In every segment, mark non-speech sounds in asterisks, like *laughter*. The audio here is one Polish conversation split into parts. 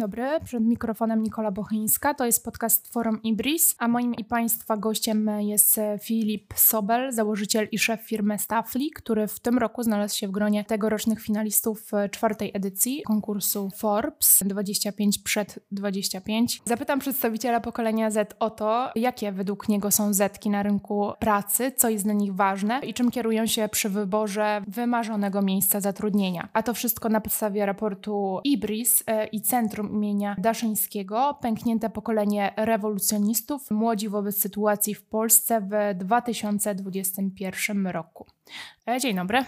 dobry, przed mikrofonem Nikola Bochyńska. To jest podcast Forum Ibris, a moim i Państwa gościem jest Filip Sobel, założyciel i szef firmy Staffli, który w tym roku znalazł się w gronie tegorocznych finalistów czwartej edycji konkursu Forbes 25 przed 25. Zapytam przedstawiciela pokolenia Z o to, jakie według niego są Zetki na rynku pracy, co jest dla nich ważne i czym kierują się przy wyborze wymarzonego miejsca zatrudnienia. A to wszystko na podstawie raportu Ibris e, i Centrum imienia Daszyńskiego Pęknięte pokolenie rewolucjonistów młodzi wobec sytuacji w Polsce w 2021 roku. E, dzień dobry.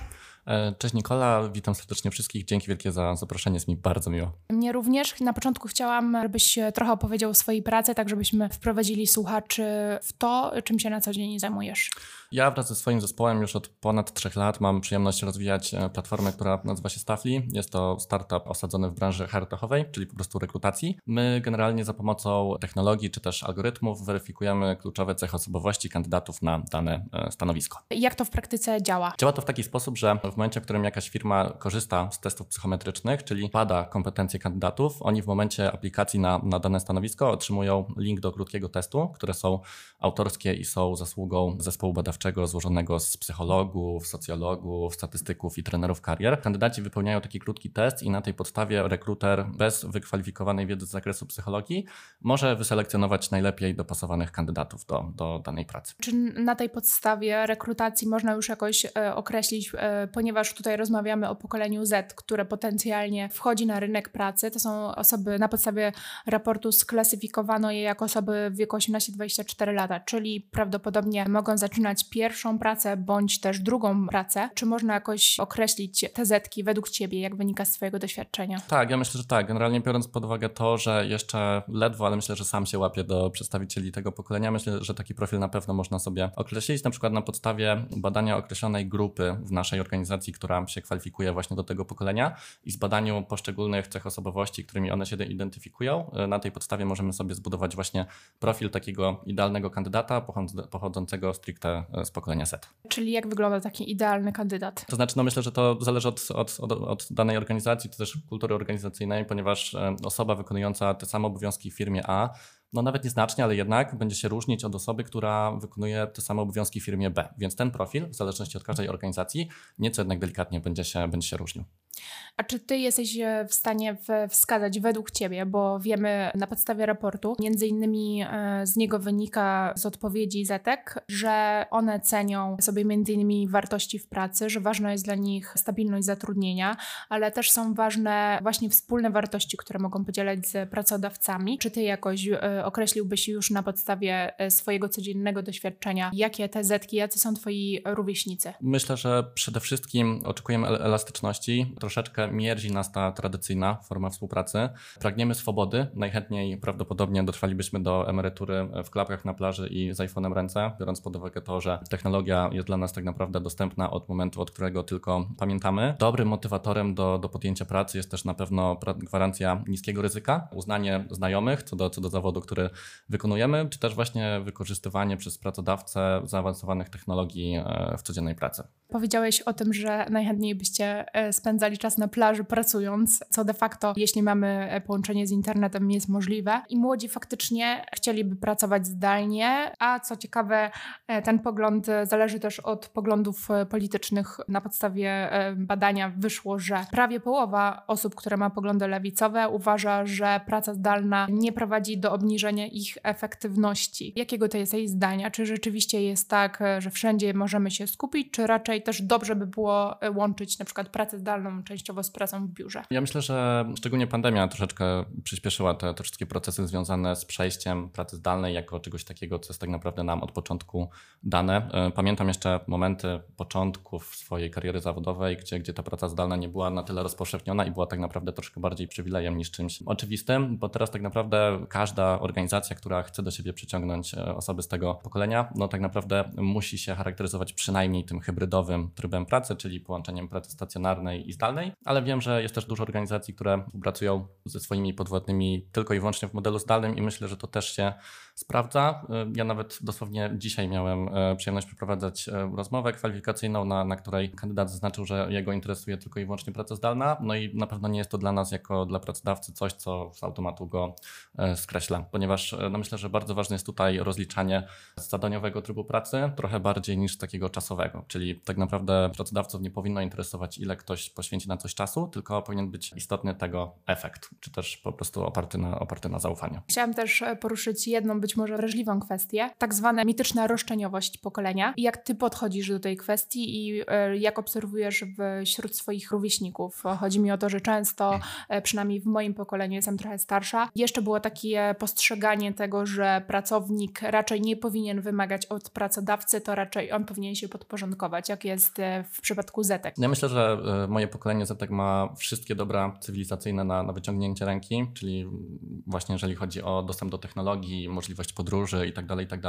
E, cześć Nikola, witam serdecznie wszystkich. Dzięki wielkie za zaproszenie, jest mi bardzo miło. Mnie również. Na początku chciałam, żebyś trochę opowiedział o swojej pracy, tak żebyśmy wprowadzili słuchaczy w to, czym się na co dzień zajmujesz. Ja wraz ze swoim zespołem już od ponad trzech lat mam przyjemność rozwijać e, platformę, która nazywa się Staffli. Jest to startup osadzony w branży hardtechowej, czyli po prostu rekrutacji. My generalnie za pomocą technologii czy też algorytmów weryfikujemy kluczowe cechy osobowości kandydatów na dane e, stanowisko. Jak to w praktyce działa? Działa to w taki sposób, że w momencie, w którym jakaś firma korzysta z testów psychometrycznych, czyli bada kompetencje kandydatów, oni w momencie aplikacji na, na dane stanowisko otrzymują link do krótkiego testu, które są autorskie i są zasługą zespołu badawczego złożonego z psychologów, socjologów, statystyków i trenerów karier. Kandydaci wypełniają taki krótki test i na tej podstawie rekruter bez wykwalifikowanej wiedzy z zakresu psychologii może wyselekcjonować najlepiej dopasowanych kandydatów do, do danej pracy. Czy na tej podstawie rekrutacji można już jakoś e, określić, e, ponieważ tutaj rozmawiamy o pokoleniu Z, które potencjalnie wchodzi na rynek pracy, to są osoby na podstawie raportu sklasyfikowano je jako osoby w wieku 18-24 lata, czyli prawdopodobnie mogą zaczynać pierwszą pracę bądź też drugą pracę. Czy można jakoś określić te zetki według Ciebie, jak wynika z Twojego doświadczenia? Tak, ja myślę, że tak. Generalnie biorąc pod uwagę to, że jeszcze ledwo, ale myślę, że sam się łapię do przedstawicieli tego pokolenia, myślę, że taki profil na pewno można sobie określić, na przykład na podstawie badania określonej grupy w naszej organizacji, która się kwalifikuje właśnie do tego pokolenia i z badaniu poszczególnych cech osobowości, którymi one się identyfikują, na tej podstawie możemy sobie zbudować właśnie profil takiego idealnego kandydata pochodzącego stricte z pokolenia Z. Czyli jak wygląda taki idealny kandydat? To znaczy, no myślę, że to zależy od, od, od, od danej organizacji, czy też kultury organizacyjnej, ponieważ e, osoba wykonująca te same obowiązki w firmie A no nawet nieznacznie, ale jednak będzie się różnić od osoby, która wykonuje te same obowiązki w firmie B. Więc ten profil, w zależności od każdej organizacji, nieco jednak delikatnie będzie się, będzie się różnił. A czy ty jesteś e, w stanie wskazać według ciebie, bo wiemy na podstawie raportu, między innymi e, z niego wynika z odpowiedzi Zetek, że one cenią sobie między innymi wartości w pracy, że ważna jest dla nich stabilność zatrudnienia, ale też są ważne właśnie wspólne wartości, które mogą podzielać z pracodawcami. Czy ty jakoś e, określiłbyś już na podstawie swojego codziennego doświadczenia, jakie te zetki, jacy są twoi rówieśnicy? Myślę, że przede wszystkim oczekujemy elastyczności, troszeczkę mierzi nas ta tradycyjna forma współpracy. Pragniemy swobody. Najchętniej prawdopodobnie dotrwalibyśmy do emerytury w klapkach na plaży i z iPhone'em ręce, biorąc pod uwagę to, że technologia jest dla nas tak naprawdę dostępna od momentu, od którego tylko pamiętamy. Dobrym motywatorem do, do podjęcia pracy jest też na pewno gwarancja niskiego ryzyka, uznanie znajomych co do, co do zawodu, który wykonujemy, czy też właśnie wykorzystywanie przez pracodawcę zaawansowanych technologii e, w codziennej pracy. Powiedziałeś o tym, że najchętniej byście e, spędzali czas na plaży pracując, co de facto, jeśli mamy e, połączenie z internetem, jest możliwe. I młodzi faktycznie chcieliby pracować zdalnie, a co ciekawe, e, ten pogląd zależy też od poglądów politycznych. Na podstawie badania wyszło, że prawie połowa osób, które ma poglądy lewicowe, uważa, że praca zdalna nie prowadzi do obniżenia ich efektywności. Jakiego to jest jej zdania? Czy rzeczywiście jest tak, że wszędzie możemy się skupić, czy raczej też dobrze by było e, łączyć na przykład pracę zdalną częściowo z pracą w biurze. Ja myślę, że szczególnie pandemia troszeczkę przyspieszyła te, te wszystkie procesy związane z przejściem pracy zdalnej jako czegoś takiego, co jest tak naprawdę nam od początku dane. E, pamiętam jeszcze momenty początków swojej kariery zawodowej, gdzie, gdzie ta praca zdalna nie była na tyle rozpowszechniona i była tak naprawdę troszkę bardziej przywilejem niż czymś oczywistym, bo teraz tak naprawdę każda organizacja, która chce do siebie przyciągnąć e, osoby z tego pokolenia, no tak naprawdę musi się charakteryzować przynajmniej tym hybrydowym trybem pracy, czyli połączeniem pracy stacjonarnej i zdalnej zdalnej, ale wiem, że jest też dużo organizacji, które pracują ze swoimi podwładnymi tylko i wyłącznie w modelu zdalnym i myślę, że to też się sprawdza. Y, ja nawet dosłownie dzisiaj miałem y, przyjemność przeprowadzać y, rozmowę kwalifikacyjną, na, na której kandydat zaznaczył, że jego interesuje tylko i wyłącznie praca zdalna. No i na pewno nie jest to dla nas, jako dla pracodawcy, coś, co z automatu go skreśla, ponieważ no myślę, że bardzo ważne jest tutaj rozliczanie zadaniowego trybu pracy trochę bardziej niż takiego czasowego. Czyli tak naprawdę pracodawców nie powinno interesować, ile ktoś poświęci na coś czasu, tylko powinien być istotny tego efekt, czy też po prostu oparty na, oparty na zaufaniu. Chciałam też e, poruszyć jedną być może wrażliwą kwestię, tak zwana mityczna roszczeniowość pokolenia. Jak ty podchodzisz do tej kwestii i e, jak obserwujesz wśród swoich rówieśników? Chodzi mi o to, że często, e, przynajmniej w moim pokoleniu, jestem trochę starsza, jeszcze było takie postrzeganie tego, że pracownik raczej nie powinien wymagać od pracodawcy, to raczej on powinien się podporządkować, jak jest w przypadku Zetek. Ja myślę, że moje pokolenie Zetek ma wszystkie dobra cywilizacyjne na, na wyciągnięcie ręki, czyli właśnie jeżeli chodzi o dostęp do technologii, możliwość podróży i tak dalej, i tak.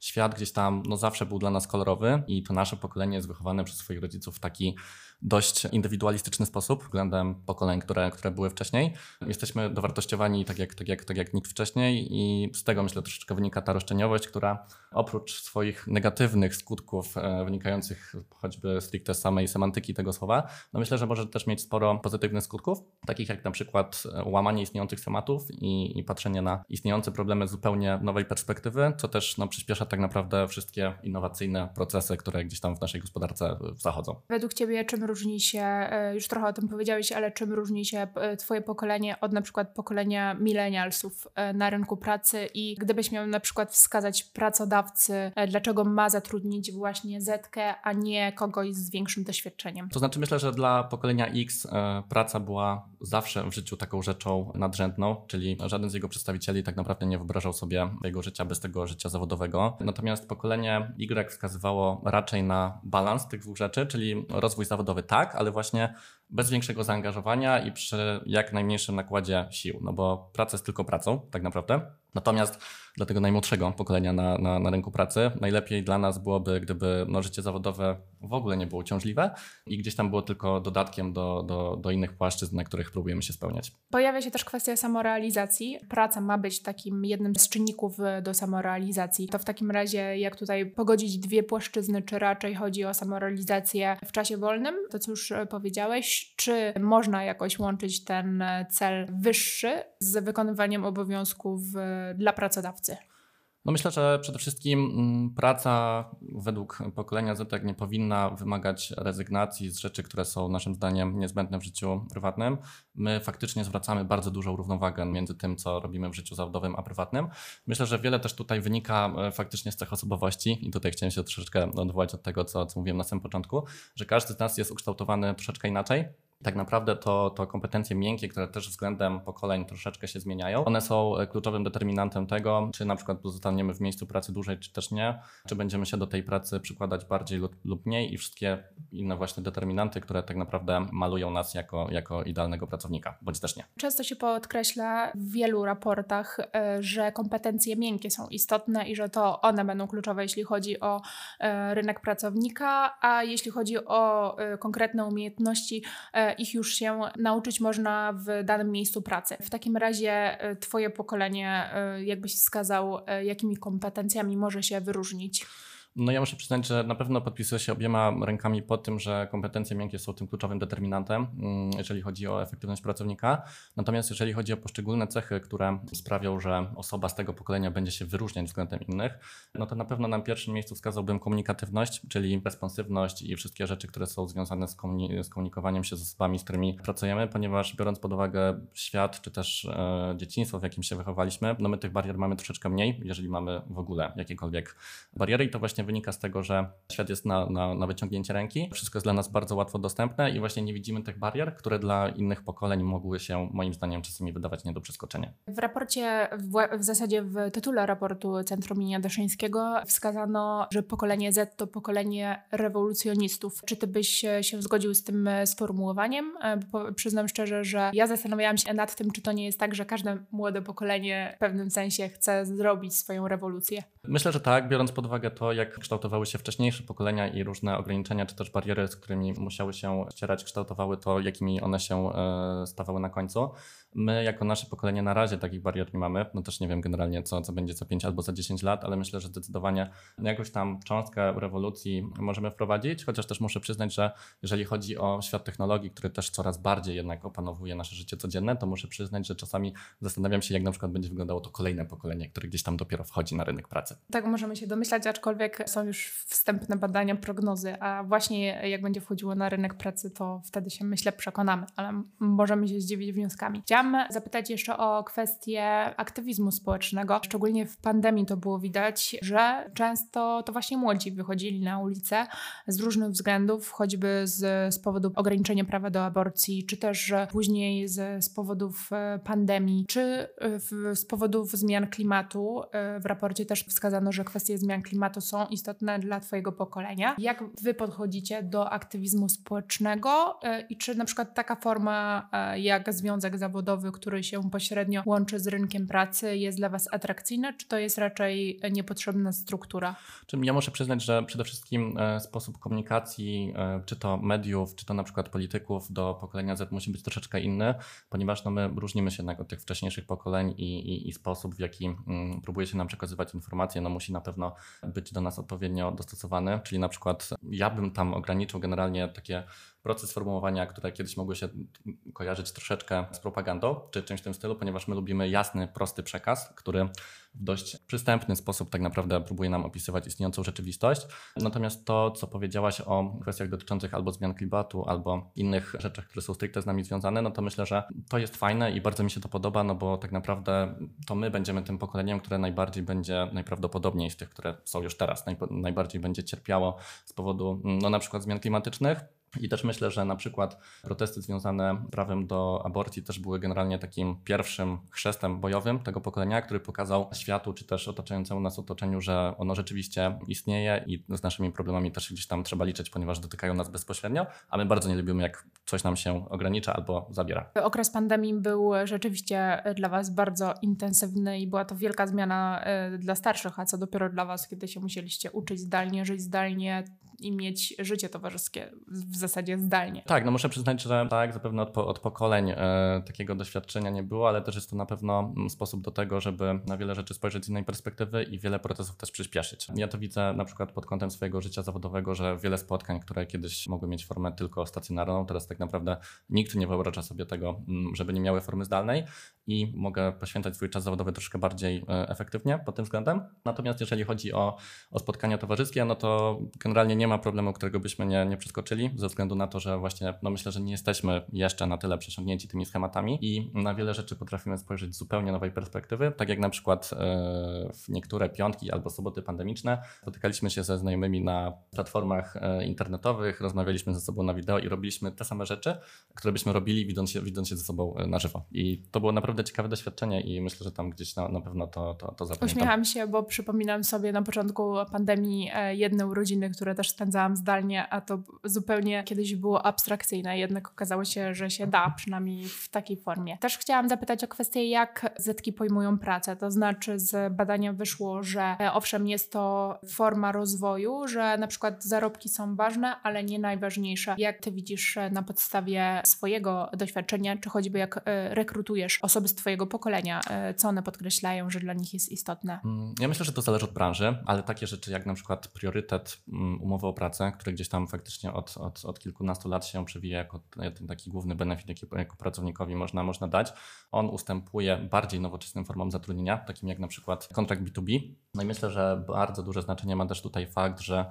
Świat gdzieś tam no, zawsze był dla nas kolorowy i to nasze pokolenie jest wychowane przez swoich rodziców w taki dość indywidualistyczny sposób względem pokoleń, które, które były wcześniej. Jesteśmy dowartościowani tak jak, tak, jak, tak jak nikt wcześniej i z tego myślę troszeczkę wynika ta roszczeniowość, która oprócz swoich negatywnych skutków e, wynikających choćby stricte z samej semantyki tego słowa, no myślę, że może też mieć sporo pozytywnych skutków, takich jak na przykład e, łamanie istniejących tematów i, i patrzenie na istniejące problemy z zupełnie nowej perspektywy, co też no, przyspiesza tak naprawdę wszystkie innowacyjne procesy, które gdzieś tam w naszej gospodarce e, zachodzą. Według Ciebie czym różni się, e, już trochę o tym powiedziałeś, ale czym różni się e, Twoje pokolenie od na przykład pokolenia millennialsów e, na rynku pracy i gdybyś miał na przykład wskazać pracodawcy, dlaczego ma zatrudnić właśnie Zetkę, a nie kogoś z większym doświadczeniem? To znaczy myślę, że dla pokolenia X praca była zawsze w życiu taką rzeczą nadrzędną, czyli żaden z jego przedstawicieli tak naprawdę nie wyobrażał sobie jego życia bez tego życia zawodowego. Natomiast pokolenie Y wskazywało raczej na balans tych dwóch rzeczy, czyli rozwój zawodowy tak, ale właśnie bez większego zaangażowania i przy jak najmniejszym nakładzie sił, no bo praca jest tylko pracą, tak naprawdę. Natomiast dla tego najmłodszego pokolenia na, na, na rynku pracy najlepiej dla nas byłoby, gdyby no, życie zawodowe w ogóle nie było uciążliwe i gdzieś tam było tylko dodatkiem do, do, do innych płaszczyzn, na których próbujemy się spełniać. Pojawia się też kwestia samorealizacji. Praca ma być takim jednym z czynników do samorealizacji. To w takim razie, jak tutaj pogodzić dwie płaszczyzny, czy raczej chodzi o samorealizację w czasie wolnym, to co już powiedziałeś, czy można jakoś łączyć ten cel wyższy z wykonywaniem obowiązków dla pracodawcy? No myślę, że przede wszystkim mm, praca według pokolenia Z nie powinna wymagać rezygnacji z rzeczy, które są naszym zdaniem niezbędne w życiu prywatnym. My faktycznie zwracamy bardzo dużą równowagę między tym, co robimy w życiu zawodowym, a prywatnym. Myślę, że wiele też tutaj wynika e, faktycznie z cech osobowości i tutaj chciałem się troszeczkę odwołać od tego, co, co mówiłem na samym początku, że każdy z nas jest ukształtowany troszeczkę inaczej tak naprawdę to, to kompetencje miękkie, które też względem pokoleń troszeczkę się zmieniają, one są e, kluczowym determinantem tego, czy na przykład pozostaniemy w miejscu pracy dłużej, czy też nie, czy będziemy się do tej pracy przykładać bardziej lub, lub mniej i wszystkie inne właśnie determinanty, które tak naprawdę malują nas jako, jako idealnego pracownika, bądź też nie. Często się podkreśla w wielu raportach, e, że kompetencje miękkie są istotne i że to one będą kluczowe, jeśli chodzi o e, rynek pracownika, a jeśli chodzi o konkretne umiejętności, ich już się nauczyć można w danym miejscu pracy. W takim razie e, Twoje pokolenie, e, jakbyś wskazał, e, jakimi kompetencjami może się wyróżnić? No ja muszę przyznać, że na pewno podpisuję się obiema rękami pod tym, że kompetencje miękkie są tym kluczowym determinantem, mm, jeżeli chodzi o efektywność pracownika. Natomiast jeżeli chodzi o poszczególne cechy, które sprawią, że osoba z tego pokolenia będzie się wyróżniać względem innych, no to na pewno na pierwszym miejscu wskazałbym komunikatywność, czyli responsywność i wszystkie rzeczy, które są związane z, z komunikowaniem się z osobami, z którymi pracujemy, ponieważ biorąc pod uwagę świat, czy też e, dzieciństwo, w jakim się wychowaliśmy, no my tych barier mamy troszeczkę mniej, jeżeli mamy w ogóle jakiekolwiek bariery i to właśnie wynika z tego, że świat jest na, na, na wyciągnięcie ręki, wszystko jest dla nas bardzo łatwo dostępne i właśnie nie widzimy tych barier, które dla innych pokoleń mogły się moim zdaniem czasami wydawać nie do przeskoczenia. W raporcie, w, w zasadzie w tytule raportu Centrum Minia Daszyńskiego wskazano, że pokolenie Z to pokolenie rewolucjonistów. Czy ty byś się zgodził z tym sformułowaniem? Bo przyznam szczerze, że ja zastanawiałam się nad tym, czy to nie jest tak, że każde młode pokolenie w pewnym sensie chce zrobić swoją rewolucję. Myślę, że tak, biorąc pod uwagę to, jak jak kształtowały się wcześniejsze pokolenia i różne ograniczenia czy też bariery, z którymi musiały się ścierać, kształtowały to, jakimi one się e, stawały na końcu. My, jako nasze pokolenie, na razie takich barier nie mamy. No też nie wiem generalnie, co, co będzie za 5 albo za 10 lat, ale myślę, że zdecydowanie jakąś tam cząstkę rewolucji możemy wprowadzić, chociaż też muszę przyznać, że jeżeli chodzi o świat technologii, który też coraz bardziej jednak opanowuje nasze życie codzienne, to muszę przyznać, że czasami zastanawiam się, jak na przykład będzie wyglądało to kolejne pokolenie, które gdzieś tam dopiero wchodzi na rynek pracy. Tak możemy się domyślać, aczkolwiek są już wstępne badania, prognozy, a właśnie jak będzie wchodziło na rynek pracy, to wtedy się myślę przekonamy, ale możemy się zdziwić wnioskami. Chciałam zapytać jeszcze o kwestię aktywizmu społecznego. Szczególnie w pandemii to było widać, że często to właśnie młodzi wychodzili na ulicę z różnych względów, choćby z, z powodu ograniczenia prawa do aborcji, czy też później z, z powodów e, pandemii, czy w, z powodów zmian klimatu. E, w raporcie też wskazano, że kwestie zmian klimatu są istotne dla Twojego pokolenia. Jak Wy podchodzicie do aktywizmu społecznego e, i czy na przykład taka forma jak związek zawodowy, który się pośrednio łączy z rynkiem pracy, jest dla Was atrakcyjna, czy to jest raczej niepotrzebna struktura? Ja muszę przyznać, że przede wszystkim e, sposób komunikacji, e, czy to mediów, czy to na przykład polityków do pokolenia Z musi być troszeczkę inny, ponieważ no, my różnimy się jednak od tych wcześniejszych pokoleń i, i, i sposób, w jaki mm, próbuje się nam przekazywać informacje, no musi na pewno być do nas odpowiednio dostosowany, czyli na przykład ja bym tam ograniczył generalnie takie proces formułowania, które kiedyś mogły się kojarzyć troszeczkę z propagandą, czy czymś w tym stylu, ponieważ my lubimy jasny, prosty przekaz, który dość przystępny sposób tak naprawdę próbuje nam opisywać istniejącą rzeczywistość. Natomiast to, co powiedziałaś o kwestiach dotyczących albo zmian klimatu, albo innych rzeczach, które są stricte z nami związane, no to myślę, że to jest fajne i bardzo mi się to podoba, no bo tak naprawdę to my będziemy tym pokoleniem, które najbardziej będzie najprawdopodobniej z tych, które są już teraz, najbardziej będzie cierpiało z powodu no na przykład zmian klimatycznych, i też myślę, że na przykład protesty związane z prawem do aborcji też były generalnie takim pierwszym chrzestem bojowym tego pokolenia, który pokazał światu, czy też otaczającemu nas otoczeniu, że ono rzeczywiście istnieje i z naszymi problemami też gdzieś tam trzeba liczyć, ponieważ dotykają nas bezpośrednio, a my bardzo nie lubimy, jak coś nam się ogranicza albo zabiera. Okres pandemii był rzeczywiście dla Was bardzo intensywny i była to wielka zmiana e, dla starszych, a co dopiero dla Was, kiedy się musieliście uczyć zdalnie, żyć zdalnie i mieć życie towarzyskie w zasadzie zdalnie. Tak, no muszę przyznać, że tak, zapewne od, od pokoleń e, takiego doświadczenia nie było, ale też jest to na pewno sposób do tego, żeby na wiele rzeczy spojrzeć z innej perspektywy i wiele procesów też przyspieszyć. Ja to widzę na przykład pod kątem swojego życia zawodowego, że wiele spotkań, które kiedyś mogły mieć formę tylko stacjonarną, teraz tak naprawdę nikt nie wyobraża sobie tego, żeby nie miały formy zdalnej i mogę poświęcać swój czas zawodowy troszkę bardziej e, efektywnie pod tym względem. Natomiast jeżeli chodzi o, o spotkania towarzyskie, no to generalnie nie ma problemu, którego byśmy nie, nie przeskoczyli, ze względu na to, że właśnie no myślę, że nie jesteśmy jeszcze na tyle przesiągnięci tymi schematami i na wiele rzeczy potrafimy spojrzeć z zupełnie nowej perspektywy, tak jak na przykład e, w niektóre piątki albo soboty pandemiczne spotykaliśmy się ze znajomymi na platformach e, internetowych, rozmawialiśmy ze sobą na wideo i robiliśmy te same rzeczy, które byśmy robili widząc się, widząc się ze sobą na żywo. I to było naprawdę ciekawe doświadczenie i myślę, że tam gdzieś na, na pewno to, to, to zapamiętam. Uśmiecham się, bo przypominam sobie na początku pandemii e, jedne urodziny, które też spędzałam zdalnie, a to zupełnie kiedyś było abstrakcyjne, jednak okazało się, że się da, przynajmniej w takiej formie. Też chciałam zapytać o kwestię, jak zetki pojmują pracę, to znaczy z badania wyszło, że e, owszem jest to forma rozwoju, że na przykład zarobki są ważne, ale nie najważniejsze. Jak ty widzisz e, na podstawie swojego doświadczenia, czy choćby jak rekrutujesz osoby z Twojego pokolenia? E, co one podkreślają, że dla nich jest istotne? Mm, ja myślę, że to zależy od branży, ale takie rzeczy jak na przykład priorytet mm, umowy o pracę, który gdzieś tam faktycznie od, od, od kilkunastu lat się przewija jako ten taki główny benefit, jaki jako pracownikowi można, można dać, on ustępuje bardziej nowoczesnym formom zatrudnienia, takim jak na przykład kontrakt B2B. No i myślę, że bardzo duże znaczenie ma też tutaj fakt, że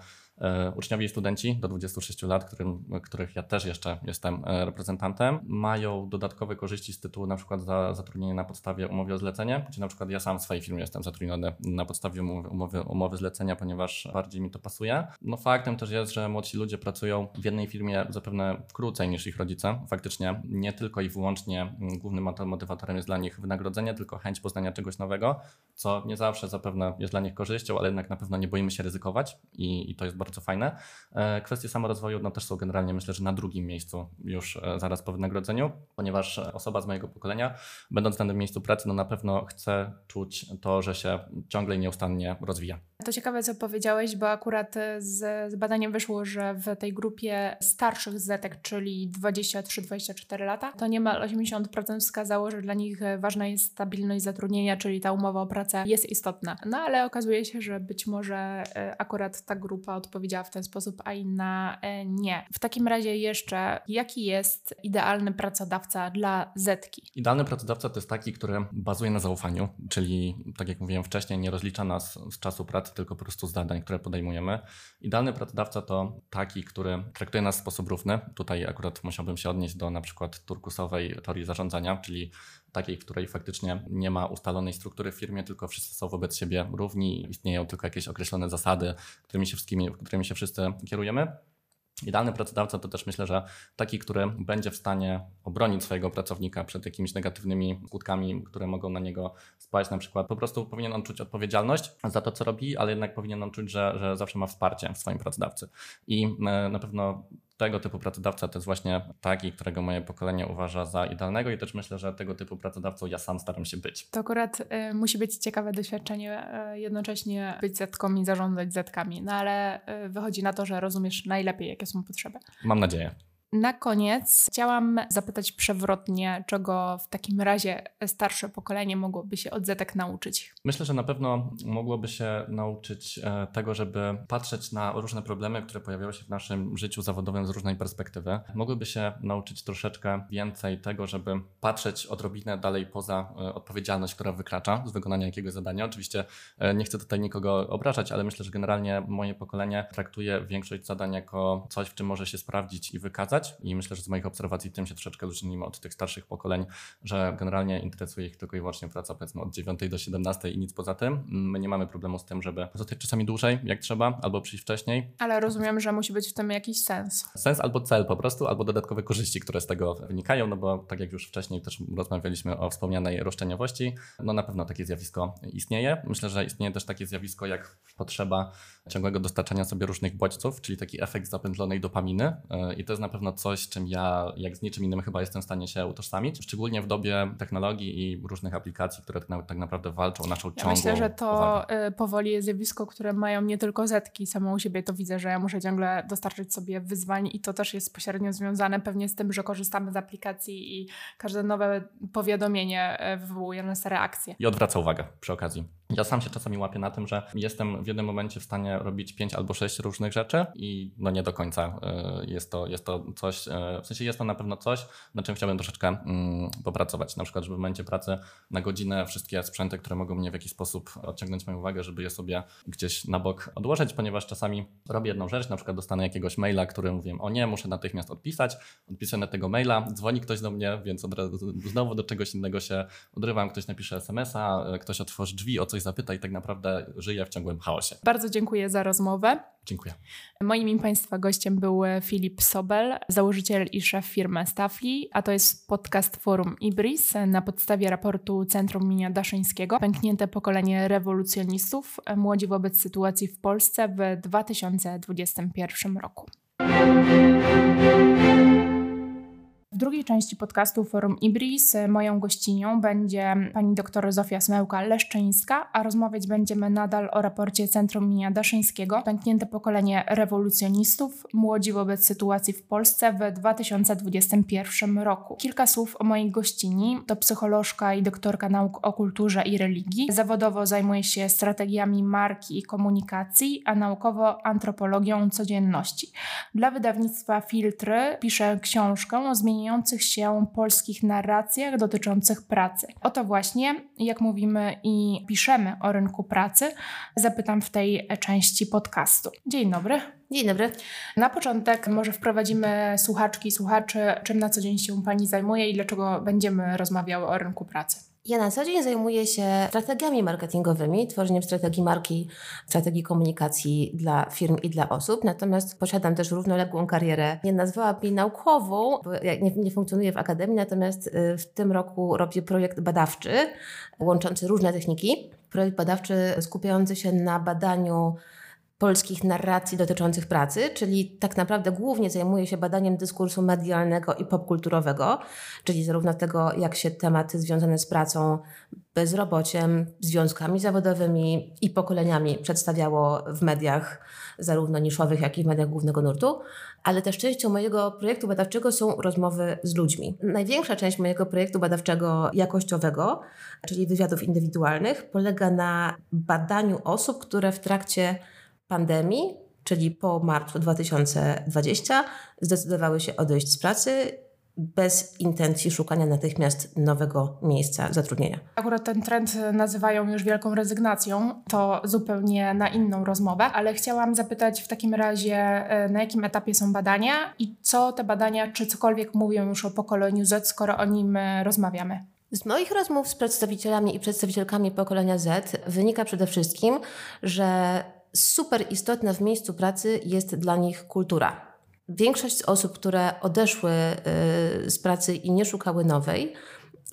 uczniowie i studenci do 26 lat, którym, których ja też jeszcze jestem e, reprezentantem, mają dodatkowe korzyści z tytułu na przykład za zatrudnienie na podstawie umowy o zlecenie, gdzie na przykład ja sam w swojej firmie jestem zatrudniony na podstawie umowy, umowy, umowy zlecenia, ponieważ bardziej mi to pasuje. No faktem też jest, że młodsi ludzie pracują w jednej firmie zapewne krócej niż ich rodzice. Faktycznie nie tylko i wyłącznie głównym motywatorem jest dla nich wynagrodzenie, tylko chęć poznania czegoś nowego, co nie zawsze zapewne jest dla nich korzyścią, ale jednak na pewno nie boimy się ryzykować i, i to jest bardzo bardzo fajne. E, kwestie samorozwoju no, też są generalnie myślę, że na drugim miejscu już e, zaraz po wynagrodzeniu, ponieważ osoba z mojego pokolenia, będąc w danym miejscu pracy, no na pewno chce czuć to, że się ciągle i nieustannie rozwija. To ciekawe, co powiedziałeś, bo akurat z, z badaniem wyszło, że w tej grupie starszych zetek, czyli 23-24 lata, to niemal 80% wskazało, że dla nich ważna jest stabilność zatrudnienia, czyli ta umowa o pracę jest istotna. No ale okazuje się, że być może e, akurat ta grupa odpowiedziała w ten sposób, a inna e, nie. W takim razie jeszcze, jaki jest idealny pracodawca dla zetki? Idealny pracodawca to jest taki, który bazuje na zaufaniu, czyli tak jak mówiłem wcześniej, nie rozlicza nas z czasu pracy, tylko po prostu zadań, które podejmujemy. Idealny pracodawca to taki, który traktuje nas w sposób równy. Tutaj akurat musiałbym się odnieść do na przykład turkusowej teorii zarządzania, czyli takiej, w której faktycznie nie ma ustalonej struktury w firmie, tylko wszyscy są wobec siebie równi, istnieją tylko jakieś określone zasady, którymi się, którymi się wszyscy kierujemy. Idealny pracodawca to też myślę, że taki, który będzie w stanie obronić swojego pracownika przed jakimiś negatywnymi skutkami, które mogą na niego spaść. Na przykład po prostu powinien on czuć odpowiedzialność za to, co robi, ale jednak powinien on czuć, że, że zawsze ma wsparcie w swoim pracodawcy. I e, na pewno tego typu pracodawca to jest właśnie taki, którego moje pokolenie uważa za idealnego i też myślę, że tego typu pracodawcą ja sam staram się być. To akurat y, musi być ciekawe doświadczenie, y, jednocześnie być zetką i zarządzać zetkami, no ale y, wychodzi na to, że rozumiesz najlepiej, jakie są potrzeby. Mam nadzieję. Na koniec chciałam zapytać przewrotnie, czego w takim razie starsze pokolenie mogłoby się od Zetek nauczyć. Myślę, że na pewno mogłoby się nauczyć e, tego, żeby patrzeć na różne problemy, które pojawiały się w naszym życiu zawodowym z różnej perspektywy. Mogłyby się nauczyć troszeczkę więcej tego, żeby patrzeć odrobinę dalej poza e, odpowiedzialność, która wykracza z wykonania jakiegoś zadania. Oczywiście e, nie chcę tutaj nikogo obrażać, ale myślę, że generalnie moje pokolenie traktuje większość zadań jako coś, w czym może się sprawdzić i wykazać i myślę, że z moich obserwacji tym się troszeczkę różnimy od tych starszych pokoleń, że generalnie interesuje ich tylko i wyłącznie praca powiedzmy od 9 do 17 i nic poza tym. My nie mamy problemu z tym, żeby zostać czasami dłużej, jak trzeba, albo przyjść wcześniej. Ale rozumiem, że musi być w tym jakiś sens. Sens albo cel po prostu, albo dodatkowe korzyści, które z tego wynikają, no bo tak jak już wcześniej też rozmawialiśmy o wspomnianej roszczeniowości, no na pewno takie zjawisko istnieje. Myślę, że istnieje też takie zjawisko jak potrzeba ciągłego dostarczania sobie różnych bodźców, czyli taki efekt zapętlonej dopaminy e, i to jest na pewno coś, czym ja, jak z niczym innym chyba jestem w stanie się utożsamić, szczególnie w dobie technologii i różnych aplikacji, które tak, tak naprawdę walczą o naszą ja ciągłą Myślę, że to uwagę. Y, powoli jest zjawisko, które mają nie tylko zetki, samą u siebie to widzę, że ja muszę ciągle dostarczyć sobie wyzwań i to też jest pośrednio związane pewnie z tym, że korzystamy z aplikacji i każde nowe powiadomienie y, wywołuje nas reakcję. I odwraca uwagę przy okazji. Ja sam się czasami łapię na tym, że jestem w jednym momencie w stanie robić pięć albo sześć różnych rzeczy i no nie do końca y, jest to, jest to coś, y, w sensie jest to na pewno coś, na czym chciałbym troszeczkę mm, popracować. Na przykład, żeby w momencie pracy na godzinę wszystkie sprzęty, które mogą mnie w jakiś sposób odciągnąć moją uwagę, żeby je sobie gdzieś na bok odłożyć, ponieważ czasami robię jedną rzecz, na przykład dostanę jakiegoś maila, który mówię, o nie, muszę natychmiast odpisać, odpisuję na tego maila, dzwoni ktoś do mnie, więc od razu znowu do czegoś innego się odrywam, ktoś napisze SMS-a, ktoś otworzy drzwi, o coś zapyta i tak naprawdę żyję w ciągłym chaosie. Bardzo dziękuję za rozmowę. Dziękuję. Moim i Państwa gościem był Filip Sobel, założyciel i szef firmy Staffli, a to jest podcast forum Ibris na podstawie raportu Centrum Minia Daszyńskiego Pęknięte pokolenie rewolucjonistów, młodzi wobec sytuacji w Polsce w 2021 roku. W drugiej części podcastu Forum Ibris moją gościnią będzie pani dr Zofia Smełka-Leszczyńska, a rozmawiać będziemy nadal o raporcie Centrum Minia Daszyńskiego Pęknięte pokolenie rewolucjonistów, młodzi wobec sytuacji w Polsce w 2021 roku. Kilka słów o mojej gościni. To psycholożka i doktorka nauk o kulturze i religii. Zawodowo zajmuje się strategiami marki i komunikacji, a naukowo antropologią codzienności. Dla wydawnictwa Filtry pisze książkę o zmienieniu zmieniających się polskich narracjach dotyczących pracy. O to właśnie, jak mówimy i piszemy o rynku pracy, zapytam w tej części podcastu. Dzień dobry. Dzień dobry. Na początek może wprowadzimy słuchaczki i słuchaczy, czym na co dzień się Pani zajmuje i dlaczego będziemy rozmawiały o rynku pracy. Ja na co dzień zajmuję się strategiami marketingowymi, tworzeniem strategii marki, strategii komunikacji dla firm i dla osób. Natomiast posiadam też równoległą karierę, nie nazwałabym naukową, bo ja nie, nie funkcjonuję w akademii, natomiast y, w tym roku robię projekt badawczy łączący różne techniki. Projekt badawczy skupiający się na badaniu polskich narracji dotyczących pracy, czyli tak naprawdę głównie zajmuję się badaniem dyskursu medialnego i popkulturowego, czyli zarówno tego, jak się tematy związane z pracą, bezrobociem, związkami zawodowymi i pokoleniami przedstawiało w mediach, zarówno niszowych, jak i w mediach głównego nurtu, ale też częścią mojego projektu badawczego są rozmowy z ludźmi. Największa część mojego projektu badawczego jakościowego, czyli wywiadów indywidualnych, polega na badaniu osób, które w trakcie pandemii, czyli po marcu 2020, zdecydowały się odejść z pracy bez intencji szukania natychmiast nowego miejsca zatrudnienia. Akurat ten trend nazywają już wielką rezygnacją. To zupełnie na inną rozmowę, ale chciałam zapytać w takim razie, e, na jakim etapie są badania i co te badania, czy cokolwiek mówią już o pokoleniu Z, skoro o nim e, rozmawiamy? Z moich rozmów z przedstawicielami i przedstawicielkami pokolenia Z wynika przede wszystkim, że super istotna w miejscu pracy jest dla nich kultura. Większość osób, które odeszły y, z pracy i nie szukały nowej,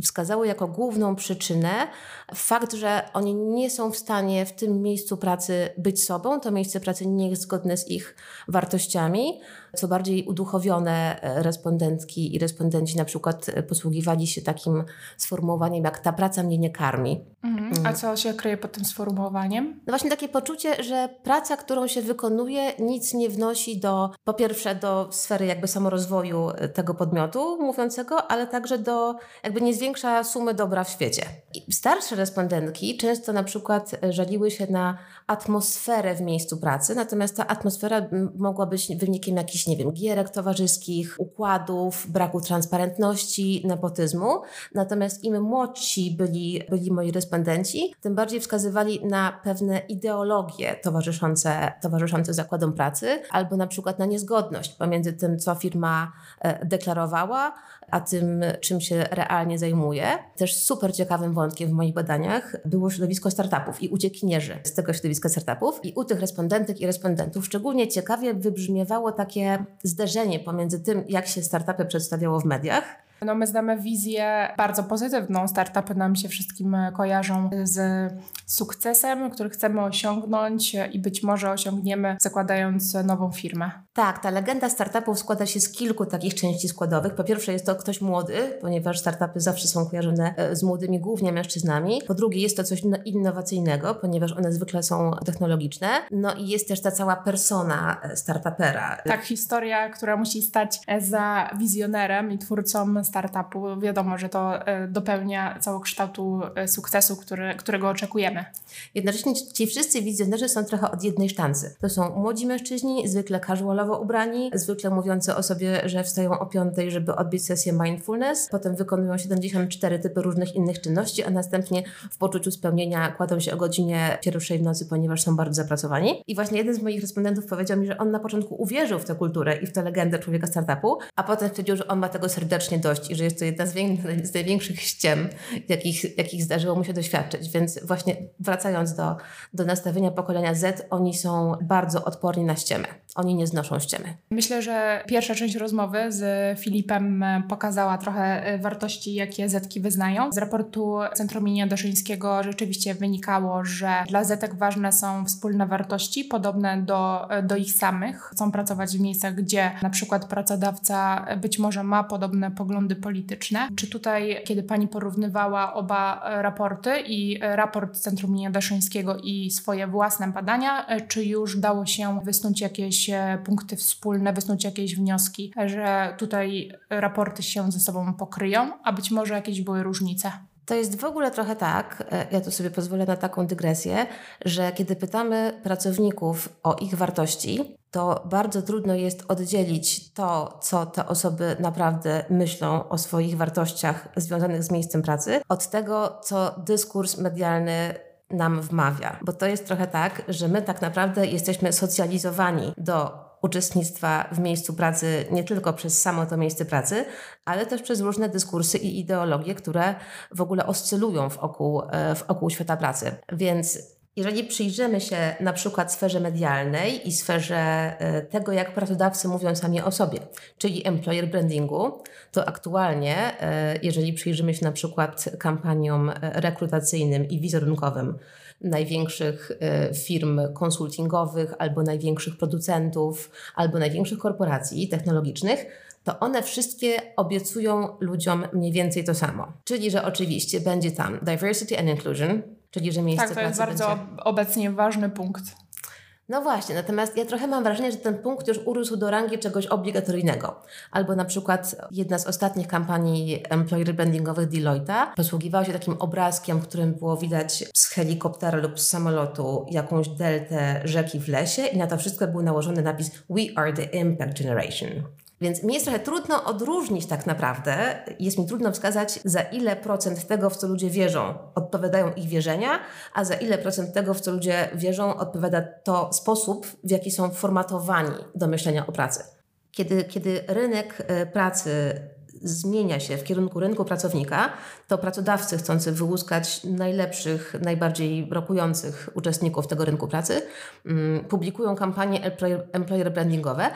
wskazały jako główną przyczynę fakt, że oni nie są w stanie w tym miejscu pracy być sobą, to miejsce pracy nie jest zgodne z ich wartościami. Co bardziej uduchowione e, respondentki i respondenci na przykład e, posługiwali się takim sformułowaniem jak ta praca mnie nie karmi. Mhm. A mm. co się kryje pod tym sformułowaniem? No właśnie takie poczucie, że praca, którą się wykonuje, nic nie wnosi do, po pierwsze do sfery jakby samorozwoju e, tego podmiotu mówiącego, ale także do, jakby nie zwiększa sumy dobra w świecie. I starsze respondentki często na przykład żaliły się na atmosferę w miejscu pracy, natomiast ta atmosfera mogła być wynikiem jakichś, nie wiem, gierek towarzyskich, układów, braku transparentności, nepotyzmu. Natomiast im młodsi byli, byli moi respondenci, tym bardziej wskazywali na pewne ideologie towarzyszące, towarzyszące zakładom pracy, albo na przykład na niezgodność pomiędzy tym, co firma e, deklarowała, a tym, czym się realnie zajmuje. Też super ciekawym wątkiem w moich badaniach było środowisko startupów i uciekinierzy z tego środowiska startupów. I u tych respondentek i respondentów szczególnie ciekawie wybrzmiewało takie zderzenie pomiędzy tym, jak się startupy przedstawiało w mediach, no my znamy wizję bardzo pozytywną. Startupy nam się wszystkim kojarzą z sukcesem, który chcemy osiągnąć i być może osiągniemy zakładając nową firmę. Tak, ta legenda startupów składa się z kilku takich części składowych. Po pierwsze jest to ktoś młody, ponieważ startupy zawsze są kojarzone e, z młodymi, głównie mężczyznami. Po drugie jest to coś innowacyjnego, ponieważ one zwykle są technologiczne. No i jest też ta cała persona e, startupera. Tak, historia, która musi stać za wizjonerem i twórcą startupu. Wiadomo, że to e, dopełnia całokształtu sukcesu, który, którego oczekujemy. Jednocześnie ci wszyscy wizjonerzy są trochę od jednej sztancy. To są młodzi mężczyźni, zwykle casualowo ubrani, zwykle mówiący o sobie, że wstają o piątej, żeby odbyć sesję mindfulness, potem wykonują 74 typy różnych innych czynności, a następnie w poczuciu spełnienia kładą się o godzinie pierwszej w nocy, ponieważ są bardzo zapracowani. I właśnie jeden z moich respondentów powiedział mi, że on na początku uwierzył w tę kulturę i w tę legendę człowieka startupu, a potem stwierdził, że on ma tego serdecznie dość i że jest to jedna z, z największych ściem, jakich, jakich zdarzyło mu się doświadczyć. Więc właśnie wracając do, do nastawienia pokolenia Z, oni są bardzo odporni na ściemę. Oni nie znoszą ściemy. Myślę, że pierwsza część rozmowy z Filipem pokazała trochę e, wartości, jakie Zetki wyznają. Z raportu Centrum Imienia Doszyńskiego rzeczywiście wynikało, że dla Zetek ważne są wspólne wartości, podobne do, e, do ich samych. Chcą pracować w miejscach, gdzie na przykład pracodawca być może ma podobne poglądy polityczne. Czy tutaj, kiedy pani porównywała oba raporty i raport Centrum Imienia Doszyńskiego i swoje własne badania, e, czy już dało się wysnuć jakieś punkty punkty wspólne, wysnuć jakieś wnioski, że tutaj raporty się ze sobą pokryją, a być może jakieś były różnice. To jest w ogóle trochę tak, e, ja tu sobie pozwolę na taką dygresję, że kiedy pytamy pracowników o ich wartości, to bardzo trudno jest oddzielić to, co te osoby naprawdę myślą o swoich wartościach związanych z miejscem pracy, od tego, co dyskurs medialny nam wmawia. Bo to jest trochę tak, że my tak naprawdę jesteśmy socjalizowani do uczestnictwa w miejscu pracy nie tylko przez samo to miejsce pracy, ale też przez różne dyskursy i ideologie, które w ogóle oscylują wokół, e, wokół świata pracy. Więc Jeżeli przyjrzymy się na przykład sferze medialnej i sferze e, tego, jak pracodawcy mówią sami o sobie, czyli employer brandingu, to aktualnie, e, jeżeli przyjrzymy się na przykład kampaniom e, rekrutacyjnym i wizerunkowym największych firm konsultingowych, albo największych producentów, albo największych korporacji technologicznych, to one wszystkie obiecują ludziom mniej więcej to samo. Czyli, że oczywiście będzie tam diversity and inclusion, czyli że miejsce Tak, to jest pracy bardzo będzie... obecnie ważny punkt. No właśnie, natomiast ja trochę mam wrażenie, że ten punkt już urósł do rangi czegoś obligatoryjnego. Albo na przykład jedna z ostatnich kampanii employer brandingowych Deloitte'a posługiwała się takim obrazkiem, w którym było widać z helikoptera lub z samolotu jakąś deltę rzeki w lesie i na to wszystko był nałożony napis We are the impact generation. Więc mi jest trochę trudno odróżnić tak naprawdę, jest mi trudno wskazać, za ile procent tego, w co ludzie wierzą, odpowiadają ich wierzenia, a za ile procent tego, w co ludzie wierzą, odpowiada to sposób, w jaki są formatowani do myślenia o pracy. Kiedy, kiedy rynek e, pracy zmienia się w kierunku rynku pracownika, to pracodawcy chcący wyłuskać najlepszych, najbardziej rokujących uczestników tego rynku pracy, mm, publikują kampanie employer brandingowe,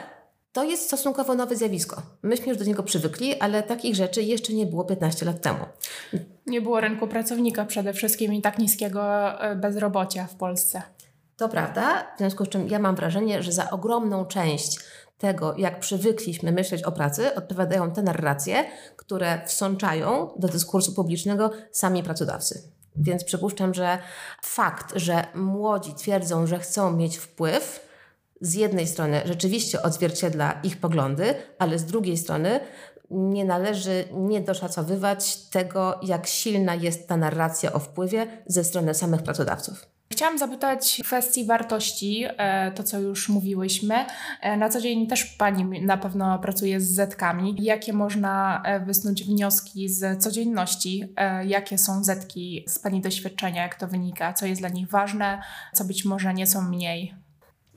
to jest stosunkowo nowe zjawisko. Myśmy już do niego przywykli, ale takich rzeczy jeszcze nie było 15 lat temu. Nie było rynku pracownika przede wszystkim i tak niskiego e, bezrobocia w Polsce. To prawda, w związku z czym ja mam wrażenie, że za ogromną część tego, jak przywykliśmy myśleć o pracy, odpowiadają te narracje, które wsączają do dyskursu publicznego sami pracodawcy. Więc przypuszczam, że fakt, że młodzi twierdzą, że chcą mieć wpływ, z jednej strony rzeczywiście odzwierciedla ich poglądy, ale z drugiej strony nie należy niedoszacowywać tego, jak silna jest ta narracja o wpływie ze strony samych pracodawców. Chciałam zapytać w kwestii wartości, e, to co już mówiłyśmy. E, na co dzień też Pani na pewno pracuje z zetkami. Jakie można e, wysnuć wnioski z codzienności? Jakie są zetki z Pani doświadczenia? Jak to wynika? Co jest dla nich ważne? Co być może nie są mniej?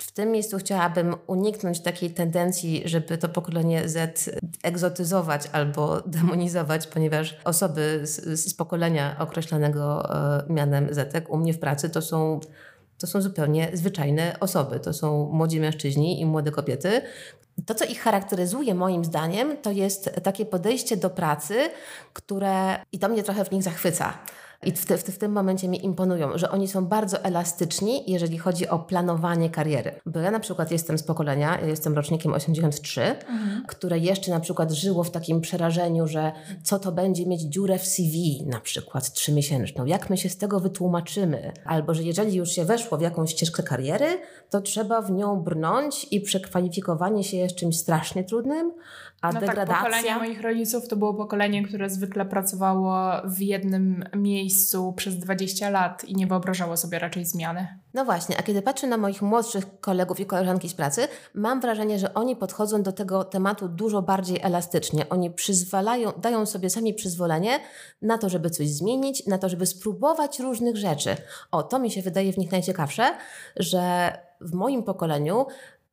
W tym miejscu chciałabym uniknąć takiej tendencji, żeby to pokolenie Z egzotyzować albo *laughs* demonizować, ponieważ osoby z, z pokolenia określanego e, mianem Z u mnie w pracy to są to są zupełnie zwyczajne osoby. To są młodzi mężczyźni i młode kobiety. To, co ich charakteryzuje, moim zdaniem, to jest takie podejście do pracy, które i to mnie trochę w nich zachwyca i w, te, w, w, tym momencie mi imponują, że oni są bardzo elastyczni, jeżeli chodzi o planowanie kariery. Bo ja na przykład jestem z pokolenia, ja jestem rocznikiem 83, mhm. które jeszcze na przykład żyło w takim przerażeniu, że co to będzie mieć dziurę w CV, na przykład trzymiesięczną, jak my się z tego wytłumaczymy, albo że jeżeli już się weszło w jakąś ścieżkę kariery, to trzeba w nią brnąć i przekwalifikowanie się jest czymś strasznie trudnym, a no degradacja... Tak, pokolenie moich rodziców to było pokolenie, które zwykle pracowało w jednym miejscu przez 20 lat i nie wyobrażało sobie raczej zmiany. No właśnie, a kiedy patrzę na moich młodszych kolegów i koleżanki z pracy, mam wrażenie, że oni podchodzą do tego tematu dużo bardziej elastycznie. Oni przyzwalają, dają sobie sami przyzwolenie na to, żeby coś zmienić, na to, żeby spróbować różnych rzeczy. O, to mi się wydaje w nich najciekawsze, że w moim pokoleniu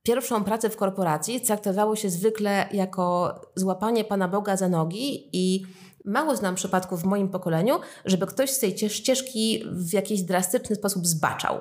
Pierwszą pracę w korporacji traktowało się zwykle jako złapanie Pana Boga za nogi i mało znam przypadków w moim pokoleniu, żeby ktoś z tej ścieżki w jakiś drastyczny sposób zbaczał.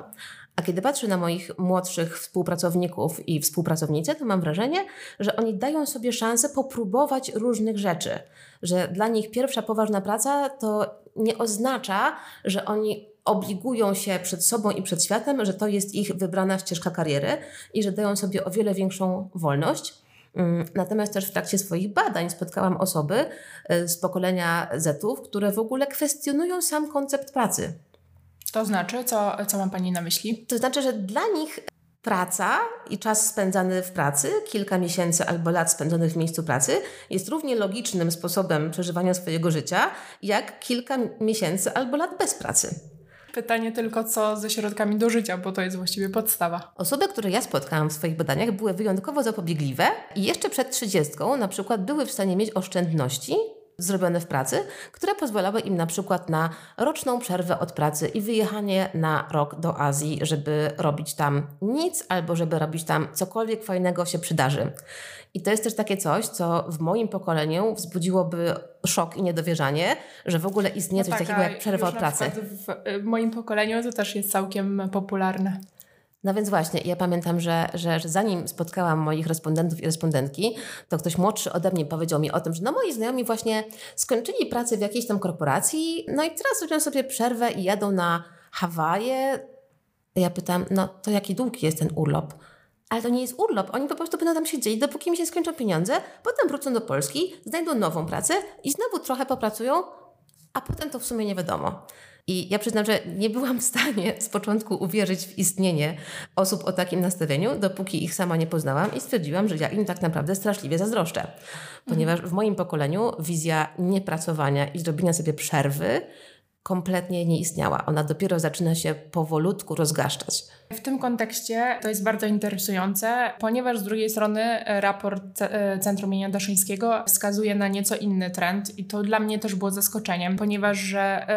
A kiedy patrzę na moich młodszych współpracowników i współpracownice, to mam wrażenie, że oni dają sobie szansę popróbować różnych rzeczy. Że dla nich pierwsza poważna praca to nie oznacza, że oni obligują się przed sobą i przed światem, że to jest ich wybrana ścieżka kariery i że dają sobie o wiele większą wolność. Mm, natomiast też w trakcie swoich badań spotkałam osoby y, z pokolenia Zetów, które w ogóle kwestionują sam koncept pracy. To znaczy, co, co ma Pani na myśli? To znaczy, że dla nich praca i czas spędzany w pracy, kilka miesięcy albo lat spędzonych w miejscu pracy, jest równie logicznym sposobem przeżywania swojego życia, jak kilka miesięcy albo lat bez pracy. Pytanie tylko, co ze środkami do życia, bo to jest właściwie podstawa. Osoby, które ja spotkałam w swoich badaniach, były wyjątkowo zapobiegliwe i jeszcze przed trzydziestką na przykład były w stanie mieć oszczędności zrobione w pracy, które pozwalały im na przykład na roczną przerwę od pracy i wyjechanie na rok do Azji, żeby robić tam nic albo żeby robić tam cokolwiek fajnego się przydarzy. I to jest też takie coś, co w moim pokoleniu wzbudziłoby szok i niedowierzanie, że w ogóle istnieje coś no tak, takiego jak przerwa od pracy. W moim pokoleniu to też jest całkiem popularne. No więc właśnie, ja pamiętam, że, że, że, zanim spotkałam moich respondentów i respondentki, to ktoś młodszy ode mnie powiedział mi o tym, że no moi znajomi właśnie skończyli pracę w jakiejś tam korporacji, no i teraz robią sobie przerwę i jadą na Hawaje. Ja pytam, no to jaki długi jest ten urlop? Ale to nie jest urlop. Oni po prostu będą tam siedzieli, dopóki mi się skończą pieniądze, potem wrócą do Polski, znajdą nową pracę i znowu trochę popracują, a potem to w sumie nie wiadomo. I ja przyznam, że nie byłam w stanie *laughs* z początku uwierzyć w istnienie osób o takim nastawieniu, dopóki ich sama nie poznałam i stwierdziłam, że ja im tak naprawdę straszliwie zazdroszczę. Ponieważ w moim pokoleniu wizja niepracowania i zrobienia sobie przerwy kompletnie nie istniała. Ona dopiero zaczyna się powolutku rozgaszczać. W tym kontekście to jest bardzo interesujące, ponieważ z drugiej strony e, raport e, Centrum Mienia Daszyńskiego wskazuje na nieco inny trend i to dla mnie też było zaskoczeniem, ponieważ że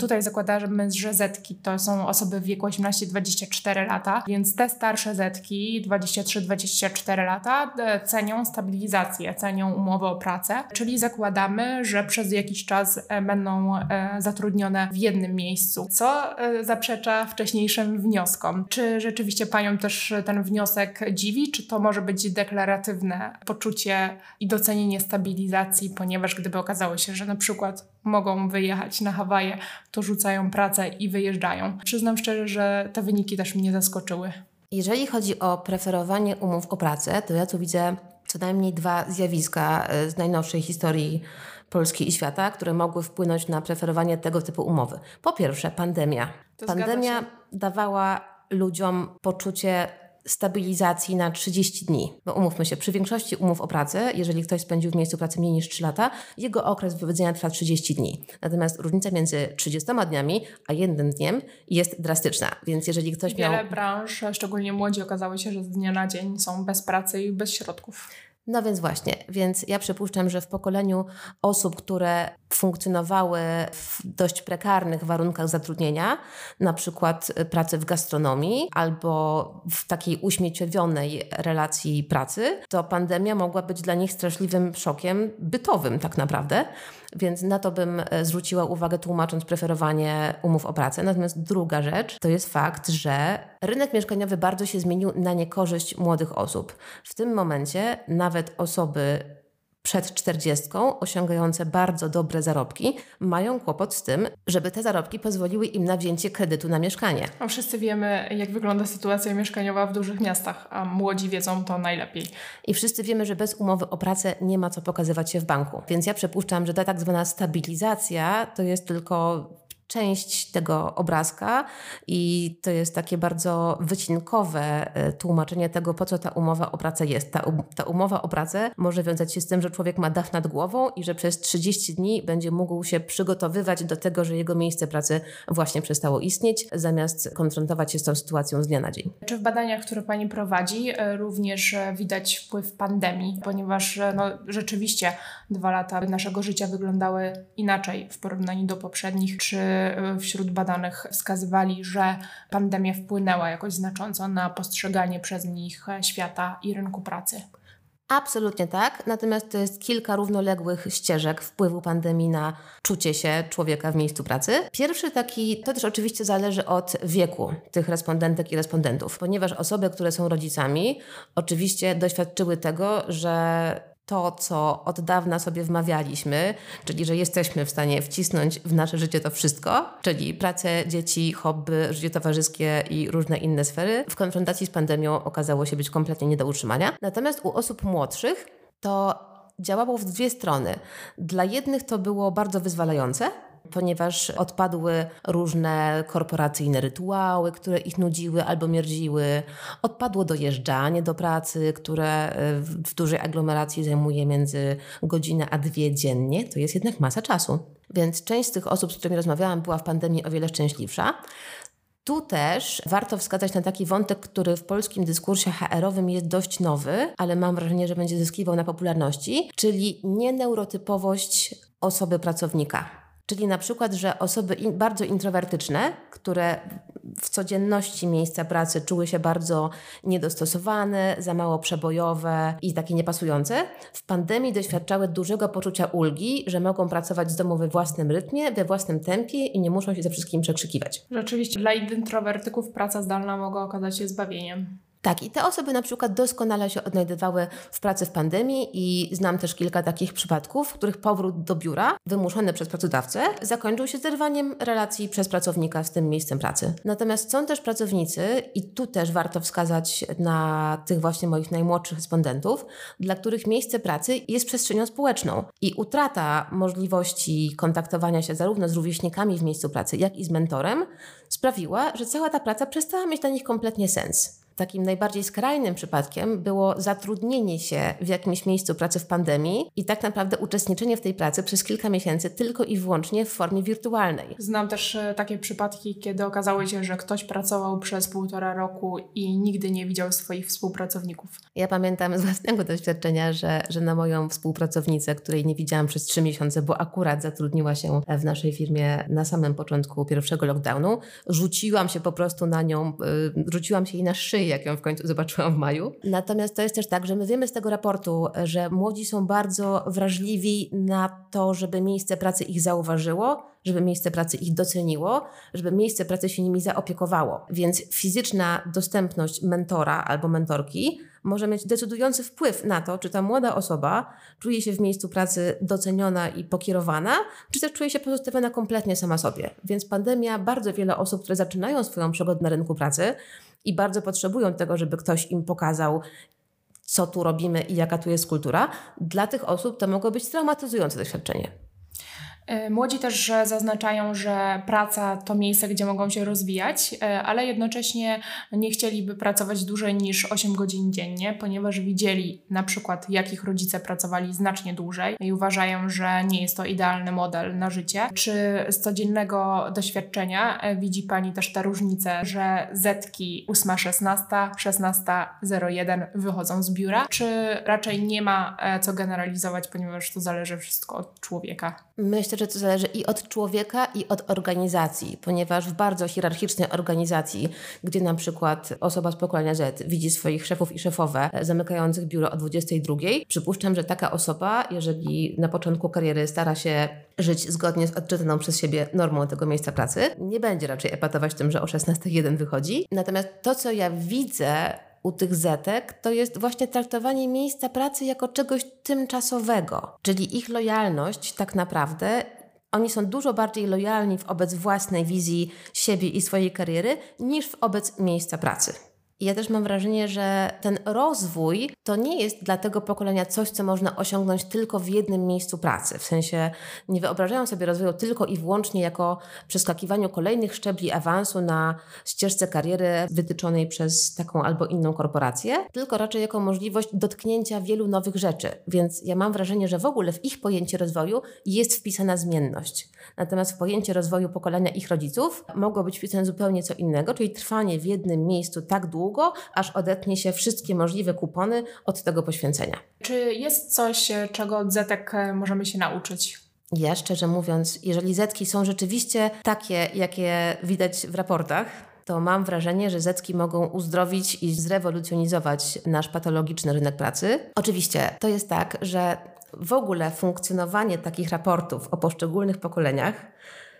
tutaj zakładamy, że zetki to są osoby w wieku 18-24 lata, więc te starsze zetki 23-24 lata e, cenią stabilizację, cenią umowę o pracę, czyli zakładamy, że przez jakiś czas będą zatrudnione w jednym miejscu, co zaprzecza wcześniejszym wnioskom. Czy rzeczywiście Panią też ten wniosek dziwi, czy to może być deklaratywne poczucie i docenienie stabilizacji, ponieważ gdyby okazało się, że na przykład mogą wyjechać na Hawaje, to rzucają pracę i wyjeżdżają. Przyznam szczerze, że te wyniki też mnie zaskoczyły. Jeżeli chodzi o preferowanie umów o pracę, to ja tu widzę co najmniej dwa zjawiska e, z najnowszej historii Polski i świata, które mogły wpłynąć na preferowanie tego typu umowy. Po pierwsze, pandemia. To pandemia dawała ludziom poczucie stabilizacji na 30 dni. Bo umówmy się, przy większości umów o pracę, jeżeli ktoś spędził w miejscu pracy mniej niż 3 lata, jego okres wypowiedzenia trwa 30 dni. Natomiast różnica między 30 dniami a jednym dniem jest drastyczna. Więc jeżeli ktoś Wiele miał... Wiele branż, szczególnie młodzi, okazało się, że z dnia na dzień są bez pracy i bez środków. No więc właśnie, więc ja przypuszczam, że w pokoleniu osób, które funkcjonowały w dość prekarnych warunkach zatrudnienia, na przykład pracy w gastronomii albo w takiej uśmieciowionej relacji pracy, to pandemia mogła być dla nich straszliwym szokiem bytowym tak naprawdę. Więc na to bym e, zwróciła uwagę, tłumacząc preferowanie umów o pracę. Natomiast druga rzecz to jest fakt, że rynek mieszkaniowy bardzo się zmienił na niekorzyść młodych osób. W tym momencie nawet osoby przed czterdziestką, osiągające bardzo dobre zarobki, mają kłopot z tym, żeby te zarobki pozwoliły im na wzięcie kredytu na mieszkanie. A wszyscy wiemy, jak wygląda sytuacja mieszkaniowa w dużych miastach, a młodzi wiedzą to najlepiej. I wszyscy wiemy, że bez umowy o pracę nie ma co pokazywać się w banku. Więc ja przypuszczam, że ta tak zwana stabilizacja to jest tylko część tego obrazka i to jest takie bardzo wycinkowe e, tłumaczenie tego, po co ta umowa o pracę jest. Ta, um, ta umowa o pracę może wiązać się z tym, że człowiek ma dach nad głową i że przez 30 dni będzie mógł się przygotowywać do tego, że jego miejsce pracy właśnie przestało istnieć, zamiast konfrontować się z tą sytuacją z dnia na dzień. Czy w badaniach, które Pani prowadzi, e, również e, widać wpływ pandemii, ponieważ no, rzeczywiście dwa lata naszego życia wyglądały inaczej w porównaniu do poprzednich? Czy wśród badanych wskazywali, że pandemia wpłynęła jakoś znacząco na postrzeganie przez nich świata i rynku pracy. Absolutnie tak, natomiast to jest kilka równoległych ścieżek wpływu pandemii na czucie się człowieka w miejscu pracy. Pierwszy taki, to też oczywiście zależy od wieku tych respondentek i respondentów, ponieważ osoby, które są rodzicami, oczywiście doświadczyły tego, że to, co od dawna sobie wmawialiśmy, czyli że jesteśmy w stanie wcisnąć w nasze życie to wszystko, czyli pracę, dzieci, hobby, życie towarzyskie i różne inne sfery, w konfrontacji z pandemią okazało się być kompletnie nie do utrzymania. Natomiast u osób młodszych to działało w dwie strony. Dla jednych to było bardzo wyzwalające, ponieważ odpadły różne korporacyjne rytuały, które ich nudziły albo mierdziły. Odpadło dojeżdżanie do pracy, które e, w dużej aglomeracji zajmuje między godzinę a dwie dziennie. To jest jednak masa czasu. Więc część z tych osób, z którymi rozmawiałam, była w pandemii o wiele szczęśliwsza. Tu też warto wskazać na taki wątek, który w polskim dyskursie HR-owym jest dość nowy, ale mam wrażenie, że będzie zyskiwał na popularności, czyli nieneurotypowość osoby pracownika. Czyli na przykład, że osoby in, bardzo introwertyczne, które w codzienności miejsca pracy czuły się bardzo niedostosowane, za mało przebojowe i takie niepasujące, w pandemii doświadczały dużego poczucia ulgi, że mogą pracować z domu we własnym rytmie, we własnym tempie i nie muszą się ze wszystkim przekrzykiwać. Rzeczywiście, dla introwertyków praca zdalna mogła okazać się zbawieniem. Tak, i te osoby na przykład doskonale się odnajdywały w pracy w pandemii i znam też kilka takich przypadków, w których powrót do biura, wymuszony przez pracodawcę, zakończył się zerwaniem relacji przez pracownika z tym miejscem pracy. Natomiast są też pracownicy, i tu też warto wskazać na tych właśnie moich najmłodszych respondentów, dla których miejsce pracy jest przestrzenią społeczną i utrata możliwości kontaktowania się zarówno z rówieśnikami w miejscu pracy, jak i z mentorem sprawiła, że cała ta praca przestała mieć dla nich kompletnie sens. Takim najbardziej skrajnym przypadkiem było zatrudnienie się w jakimś miejscu pracy w pandemii i tak naprawdę uczestniczenie w tej pracy przez kilka miesięcy tylko i wyłącznie w formie wirtualnej. Znam też e, takie przypadki, kiedy okazało się, że ktoś pracował przez półtora roku i nigdy nie widział swoich współpracowników. Ja pamiętam z własnego doświadczenia, że, że na moją współpracownicę, której nie widziałam przez trzy miesiące, bo akurat zatrudniła się w naszej firmie na samym początku pierwszego lockdownu, rzuciłam się po prostu na nią, yy, rzuciłam się jej na szyję jak ją w końcu zobaczyłam w maju. Natomiast to jest też tak, że my wiemy z tego raportu, że młodzi są bardzo wrażliwi na to, żeby miejsce pracy ich zauważyło, żeby miejsce pracy ich doceniło, żeby miejsce pracy się nimi zaopiekowało. Więc fizyczna dostępność mentora albo mentorki może mieć decydujący wpływ na to, czy ta młoda osoba czuje się w miejscu pracy doceniona i pokierowana, czy też czuje się pozostawiona kompletnie sama sobie. Więc pandemia bardzo wiele osób, które zaczynają swoją przygodę na rynku pracy, i bardzo potrzebują tego, żeby ktoś im pokazał, co tu robimy i jaka tu jest kultura, dla tych osób to mogło być traumatyzujące doświadczenie. E, młodzi też zaznaczają, że praca to miejsce, gdzie mogą się rozwijać, e, ale jednocześnie nie chcieliby pracować dłużej niż 8 godzin dziennie, ponieważ widzieli na przykład, jak ich rodzice pracowali znacznie dłużej i uważają, że nie jest to idealny model na życie. Czy z codziennego doświadczenia e, widzi Pani też tę różnicę, że zetki 8.16, 16.01 wychodzą z biura, czy raczej nie ma co generalizować, ponieważ to zależy wszystko od człowieka? Myślę, że to zależy i od człowieka, i od organizacji, ponieważ w bardzo hierarchicznej organizacji, gdzie na przykład osoba z pokolenia Z widzi swoich szefów i szefowe zamykających biuro o 22, przypuszczam, że taka osoba, jeżeli na początku kariery stara się żyć zgodnie z odczytaną przez siebie normą tego miejsca pracy, nie będzie raczej epatować tym, że o 16.01 wychodzi. Natomiast to, co ja widzę u tych zetek, to jest właśnie traktowanie miejsca pracy jako czegoś tymczasowego. Czyli ich lojalność tak naprawdę oni są dużo bardziej lojalni wobec własnej wizji siebie i swojej kariery niż wobec miejsca pracy. Ja też mam wrażenie, że ten rozwój to nie jest dla tego pokolenia coś, co można osiągnąć tylko w jednym miejscu pracy. W sensie nie wyobrażają sobie rozwoju tylko i wyłącznie jako przeskakiwaniu kolejnych szczebli awansu na ścieżce kariery wytyczonej przez taką albo inną korporację, tylko raczej jako możliwość dotknięcia wielu nowych rzeczy. Więc ja mam wrażenie, że w ogóle w ich pojęcie rozwoju jest wpisana zmienność. Natomiast w pojęcie rozwoju pokolenia ich rodziców mogło być wpisane zupełnie co innego, czyli trwanie w jednym miejscu tak długo, aż odetnie się wszystkie możliwe kupony od tego poświęcenia. Czy jest coś, czego od Zetek e, możemy się nauczyć? Ja szczerze mówiąc, jeżeli Zetki są rzeczywiście takie, jakie widać w raportach, to mam wrażenie, że Zetki mogą uzdrowić i zrewolucjonizować nasz patologiczny rynek pracy. Oczywiście to jest tak, że w ogóle funkcjonowanie takich raportów o poszczególnych pokoleniach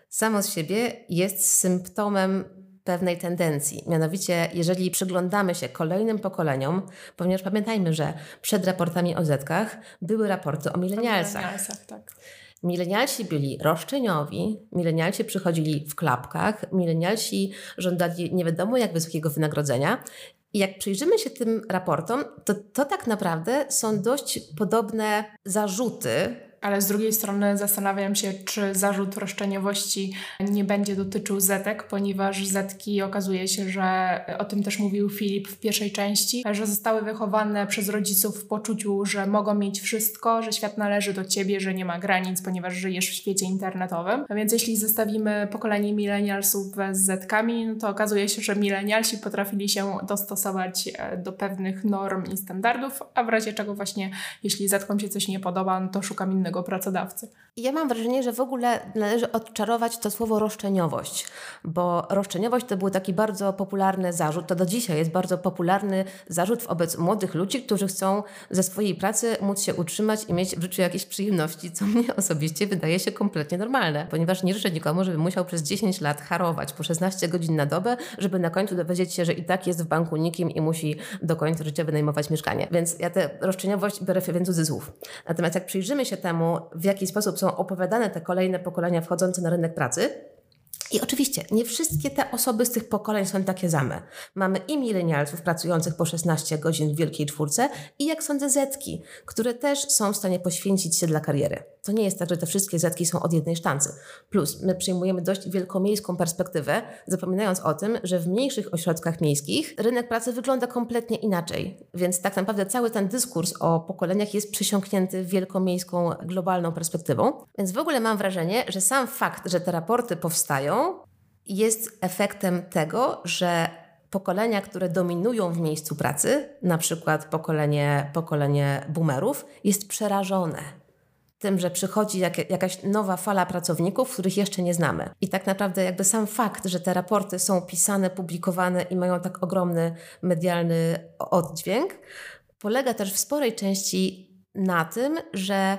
samo z siebie jest symptomem pewnej tendencji. Mianowicie, jeżeli przyglądamy się kolejnym pokoleniom, ponieważ pamiętajmy, że przed raportami o zetkach były raporty o milenialsach. milenialsach tak. Milenialsi byli roszczeniowi, milenialsi przychodzili w klapkach, milenialsi żądali nie wiadomo jak wysokiego wynagrodzenia i jak przyjrzymy się tym raportom, to, to tak naprawdę są dość podobne zarzuty Ale z drugiej strony zastanawiam się, czy zarzut roszczeniowości nie będzie dotyczył zetek, ponieważ zetki okazuje się, że o tym też mówił Filip w pierwszej części, że zostały wychowane przez rodziców w poczuciu, że mogą mieć wszystko, że świat należy do ciebie, że nie ma granic, ponieważ żyjesz w świecie internetowym. A więc jeśli zestawimy pokolenie milenialsów z zetkami, no to okazuje się, że milenialsi potrafili się dostosować e, do pewnych norm i standardów, a w razie czego właśnie jeśli zetkom się coś nie podoba, no to szukam innego pracodawcy. Ja mam wrażenie, że w ogóle należy odczarować to słowo roszczeniowość, bo roszczeniowość to był taki bardzo popularny zarzut, to do dzisiaj jest bardzo popularny zarzut wobec młodych ludzi, którzy chcą ze swojej pracy móc się utrzymać i mieć w życiu jakieś przyjemności, co mnie osobiście wydaje się kompletnie normalne, ponieważ nie życzę nikomu, żeby musiał przez 10 lat harować po 16 godzin na dobę, żeby na końcu dowiedzieć się, że i tak jest w banku nikim i musi do końca życia wynajmować mieszkanie. Więc ja tę roszczeniowość biorę w cudzysłów. Natomiast jak przyjrzymy się temu, w jaki sposób są opowiadane te kolejne pokolenia wchodzące na rynek pracy, i oczywiście nie wszystkie te osoby z tych pokoleń są takie same. Mamy i milenialców pracujących po 16 godzin w Wielkiej Czwórce i jak sądzę zetki, które też są w stanie poświęcić się dla kariery. To nie jest tak, że te wszystkie zetki są od jednej sztancy. Plus my przyjmujemy dość wielkomiejską perspektywę, zapominając o tym, że w mniejszych ośrodkach miejskich rynek pracy wygląda kompletnie inaczej. Więc tak naprawdę cały ten dyskurs o pokoleniach jest przysiągnięty wielkomiejską, globalną perspektywą. Więc w ogóle mam wrażenie, że sam fakt, że te raporty powstają, jest efektem tego, że pokolenia, które dominują w miejscu pracy, na przykład pokolenie, pokolenie boomerów, jest przerażone tym, że przychodzi jak, jakaś nowa fala pracowników, których jeszcze nie znamy. I tak naprawdę jakby sam fakt, że te raporty są pisane, publikowane i mają tak ogromny medialny oddźwięk, polega też w sporej części na tym, że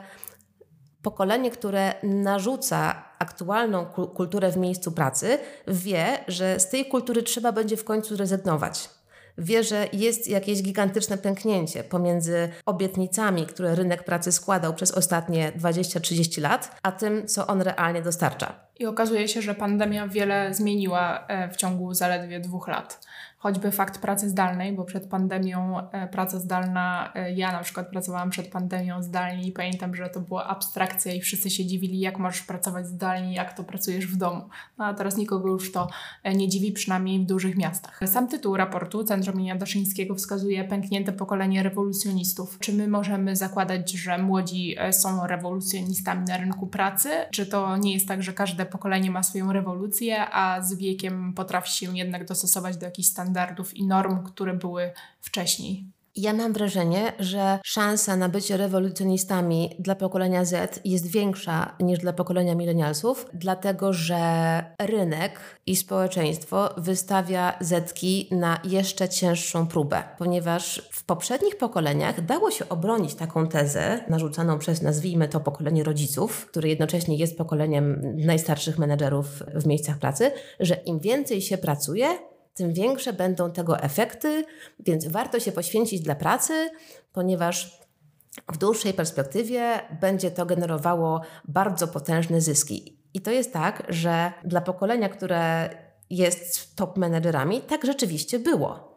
pokolenie, które narzuca aktualną kulturę w miejscu pracy, wie, że z tej kultury trzeba będzie w końcu rezygnować wie, że jest jakieś gigantyczne pęknięcie pomiędzy obietnicami, które rynek pracy składał przez ostatnie 20-30 lat, a tym, co on realnie dostarcza. I okazuje się, że pandemia wiele zmieniła e, w ciągu zaledwie dwóch lat choćby fakt pracy zdalnej, bo przed pandemią e, praca zdalna, e, ja na przykład pracowałam przed pandemią zdalnie i pamiętam, że to była abstrakcja i wszyscy się dziwili, jak możesz pracować zdalnie, jak to pracujesz w domu. No a teraz nikogo już to e, nie dziwi, przynajmniej w dużych miastach. Sam tytuł raportu Centrum imienia Daszyńskiego wskazuje pęknięte pokolenie rewolucjonistów. Czy my możemy zakładać, że młodzi są rewolucjonistami na rynku pracy? Czy to nie jest tak, że każde pokolenie ma swoją rewolucję, a z wiekiem potrafi się jednak dostosować do jakichś standardów standardów i norm, które były wcześniej. Ja mam wrażenie, że szansa na bycie rewolucjonistami dla pokolenia Z jest większa niż dla pokolenia milenialsów, dlatego że rynek i społeczeństwo wystawia Zetki na jeszcze cięższą próbę, ponieważ w poprzednich pokoleniach dało się obronić taką tezę narzucaną przez, nazwijmy to, pokolenie rodziców, które jednocześnie jest pokoleniem najstarszych menedżerów w miejscach pracy, że im więcej się pracuje, tym większe będą tego efekty, więc warto się poświęcić dla pracy, ponieważ w dłuższej perspektywie będzie to generowało bardzo potężne zyski. I to jest tak, że dla pokolenia, które jest top menedżerami, tak rzeczywiście było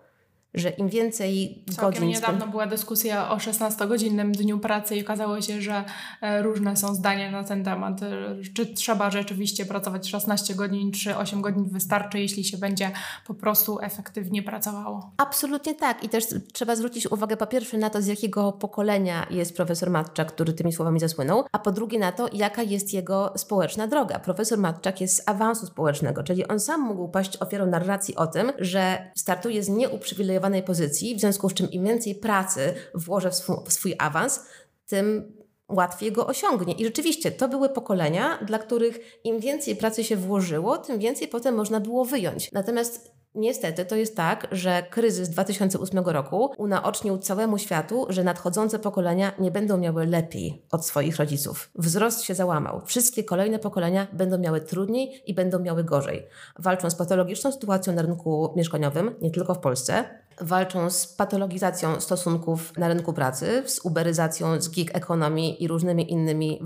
że im więcej Całkiem godzin... niedawno była dyskusja o 16-godzinnym dniu pracy i okazało się, że e, różne są zdania na ten temat. E, czy trzeba rzeczywiście pracować 16 godzin, czy 8 godzin wystarczy, jeśli się będzie po prostu efektywnie pracowało? Absolutnie tak. I też trzeba zwrócić uwagę po pierwsze na to, z jakiego pokolenia jest profesor Matczak, który tymi słowami zasłynął, a po drugie na to, jaka jest jego społeczna droga. Profesor Matczak jest z awansu społecznego, czyli on sam mógł paść ofiarą narracji o tym, że startuje z nieuprzywilejowanych pozycji, w związku z czym im więcej pracy włożę w swój, w swój awans, tym łatwiej go osiągnie. I rzeczywiście to były pokolenia, dla których im więcej pracy się włożyło, tym więcej potem można było wyjąć. Natomiast Niestety to jest tak, że kryzys 2008 roku unaocznił całemu światu, że nadchodzące pokolenia nie będą miały lepiej od swoich rodziców. Wzrost się załamał. Wszystkie kolejne pokolenia będą miały trudniej i będą miały gorzej. Walczą z patologiczną sytuacją na rynku mieszkaniowym, nie tylko w Polsce, walczą z patologizacją stosunków na rynku pracy, z uberyzacją, z gig economy i różnymi innymi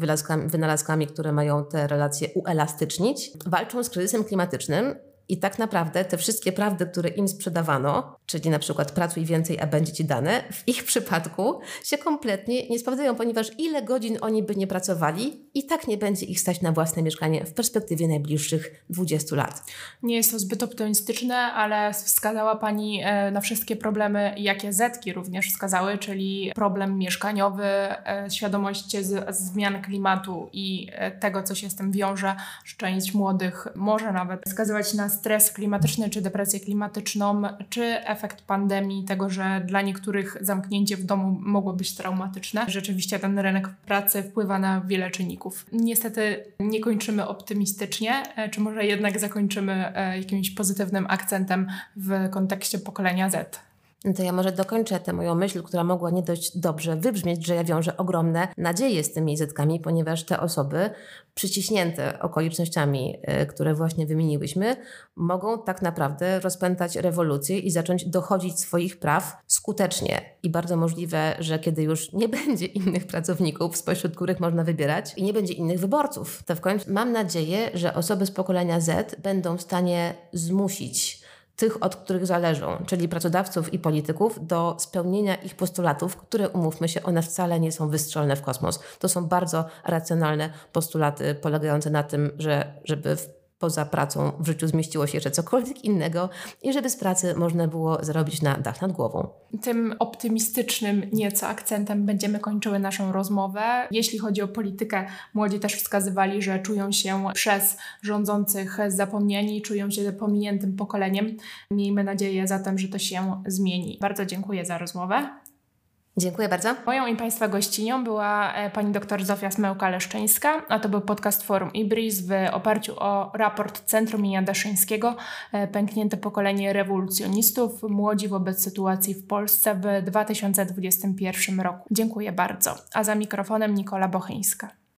wynalazkami, które mają te relacje uelastycznić. Walczą z kryzysem klimatycznym, I tak naprawdę te wszystkie prawdy, które im sprzedawano, czyli na przykład pracuj więcej, a będzie ci dane, w ich przypadku się kompletnie nie sprawdzają, ponieważ ile godzin oni by nie pracowali, i tak nie będzie ich stać na własne mieszkanie w perspektywie najbliższych 20 lat. Nie jest to zbyt optymistyczne, ale wskazała Pani e, na wszystkie problemy, jakie Zetki również wskazały, czyli problem mieszkaniowy, e, świadomość zmian klimatu i e, tego, co się z tym wiąże, że część młodych może nawet wskazywać na stres klimatyczny, czy depresję klimatyczną, czy efekt pandemii, tego, że dla niektórych zamknięcie w domu mogło być traumatyczne. Rzeczywiście ten rynek pracy wpływa na wiele czynników. Niestety nie kończymy optymistycznie, e, czy może jednak zakończymy e, jakimś pozytywnym akcentem w kontekście pokolenia Z. To ja może dokończę tę moją myśl, która mogła nie dość dobrze wybrzmieć, że ja wiążę ogromne nadzieje z tymi zetkami, ponieważ te osoby przyciśnięte okolicznościami, e, które właśnie wymieniłyśmy, mogą tak naprawdę rozpętać rewolucję i zacząć dochodzić swoich praw skutecznie. I bardzo możliwe, że kiedy już nie *laughs* będzie innych pracowników, spośród których można wybierać, i nie będzie innych wyborców, to w końcu mam nadzieję, że osoby z pokolenia Z będą w stanie zmusić tych, od których zależą, czyli pracodawców i polityków, do spełnienia ich postulatów, które, umówmy się, one wcale nie są wystrzelne w kosmos. To są bardzo racjonalne postulaty polegające na tym, że żeby w poza pracą w życiu zmieściło się jeszcze cokolwiek innego i żeby z pracy można było zarobić na dach nad głową. Tym optymistycznym nieco akcentem będziemy kończyły naszą rozmowę. Jeśli chodzi o politykę, młodzi też wskazywali, że czują się przez rządzących zapomniani, czują się pominiętym pokoleniem. Miejmy nadzieję zatem, że to się zmieni. Bardzo dziękuję za rozmowę. Dziękuję bardzo. Moją i Państwa gościnią była e, pani dr Zofia Smełka-Leszczyńska, a to był podcast Forum Ibris w oparciu o raport Centrum imienia Daszyńskiego e, Pęknięte pokolenie rewolucjonistów, młodzi wobec sytuacji w Polsce w 2021 roku. Dziękuję bardzo. A za mikrofonem Nikola Bochyńska.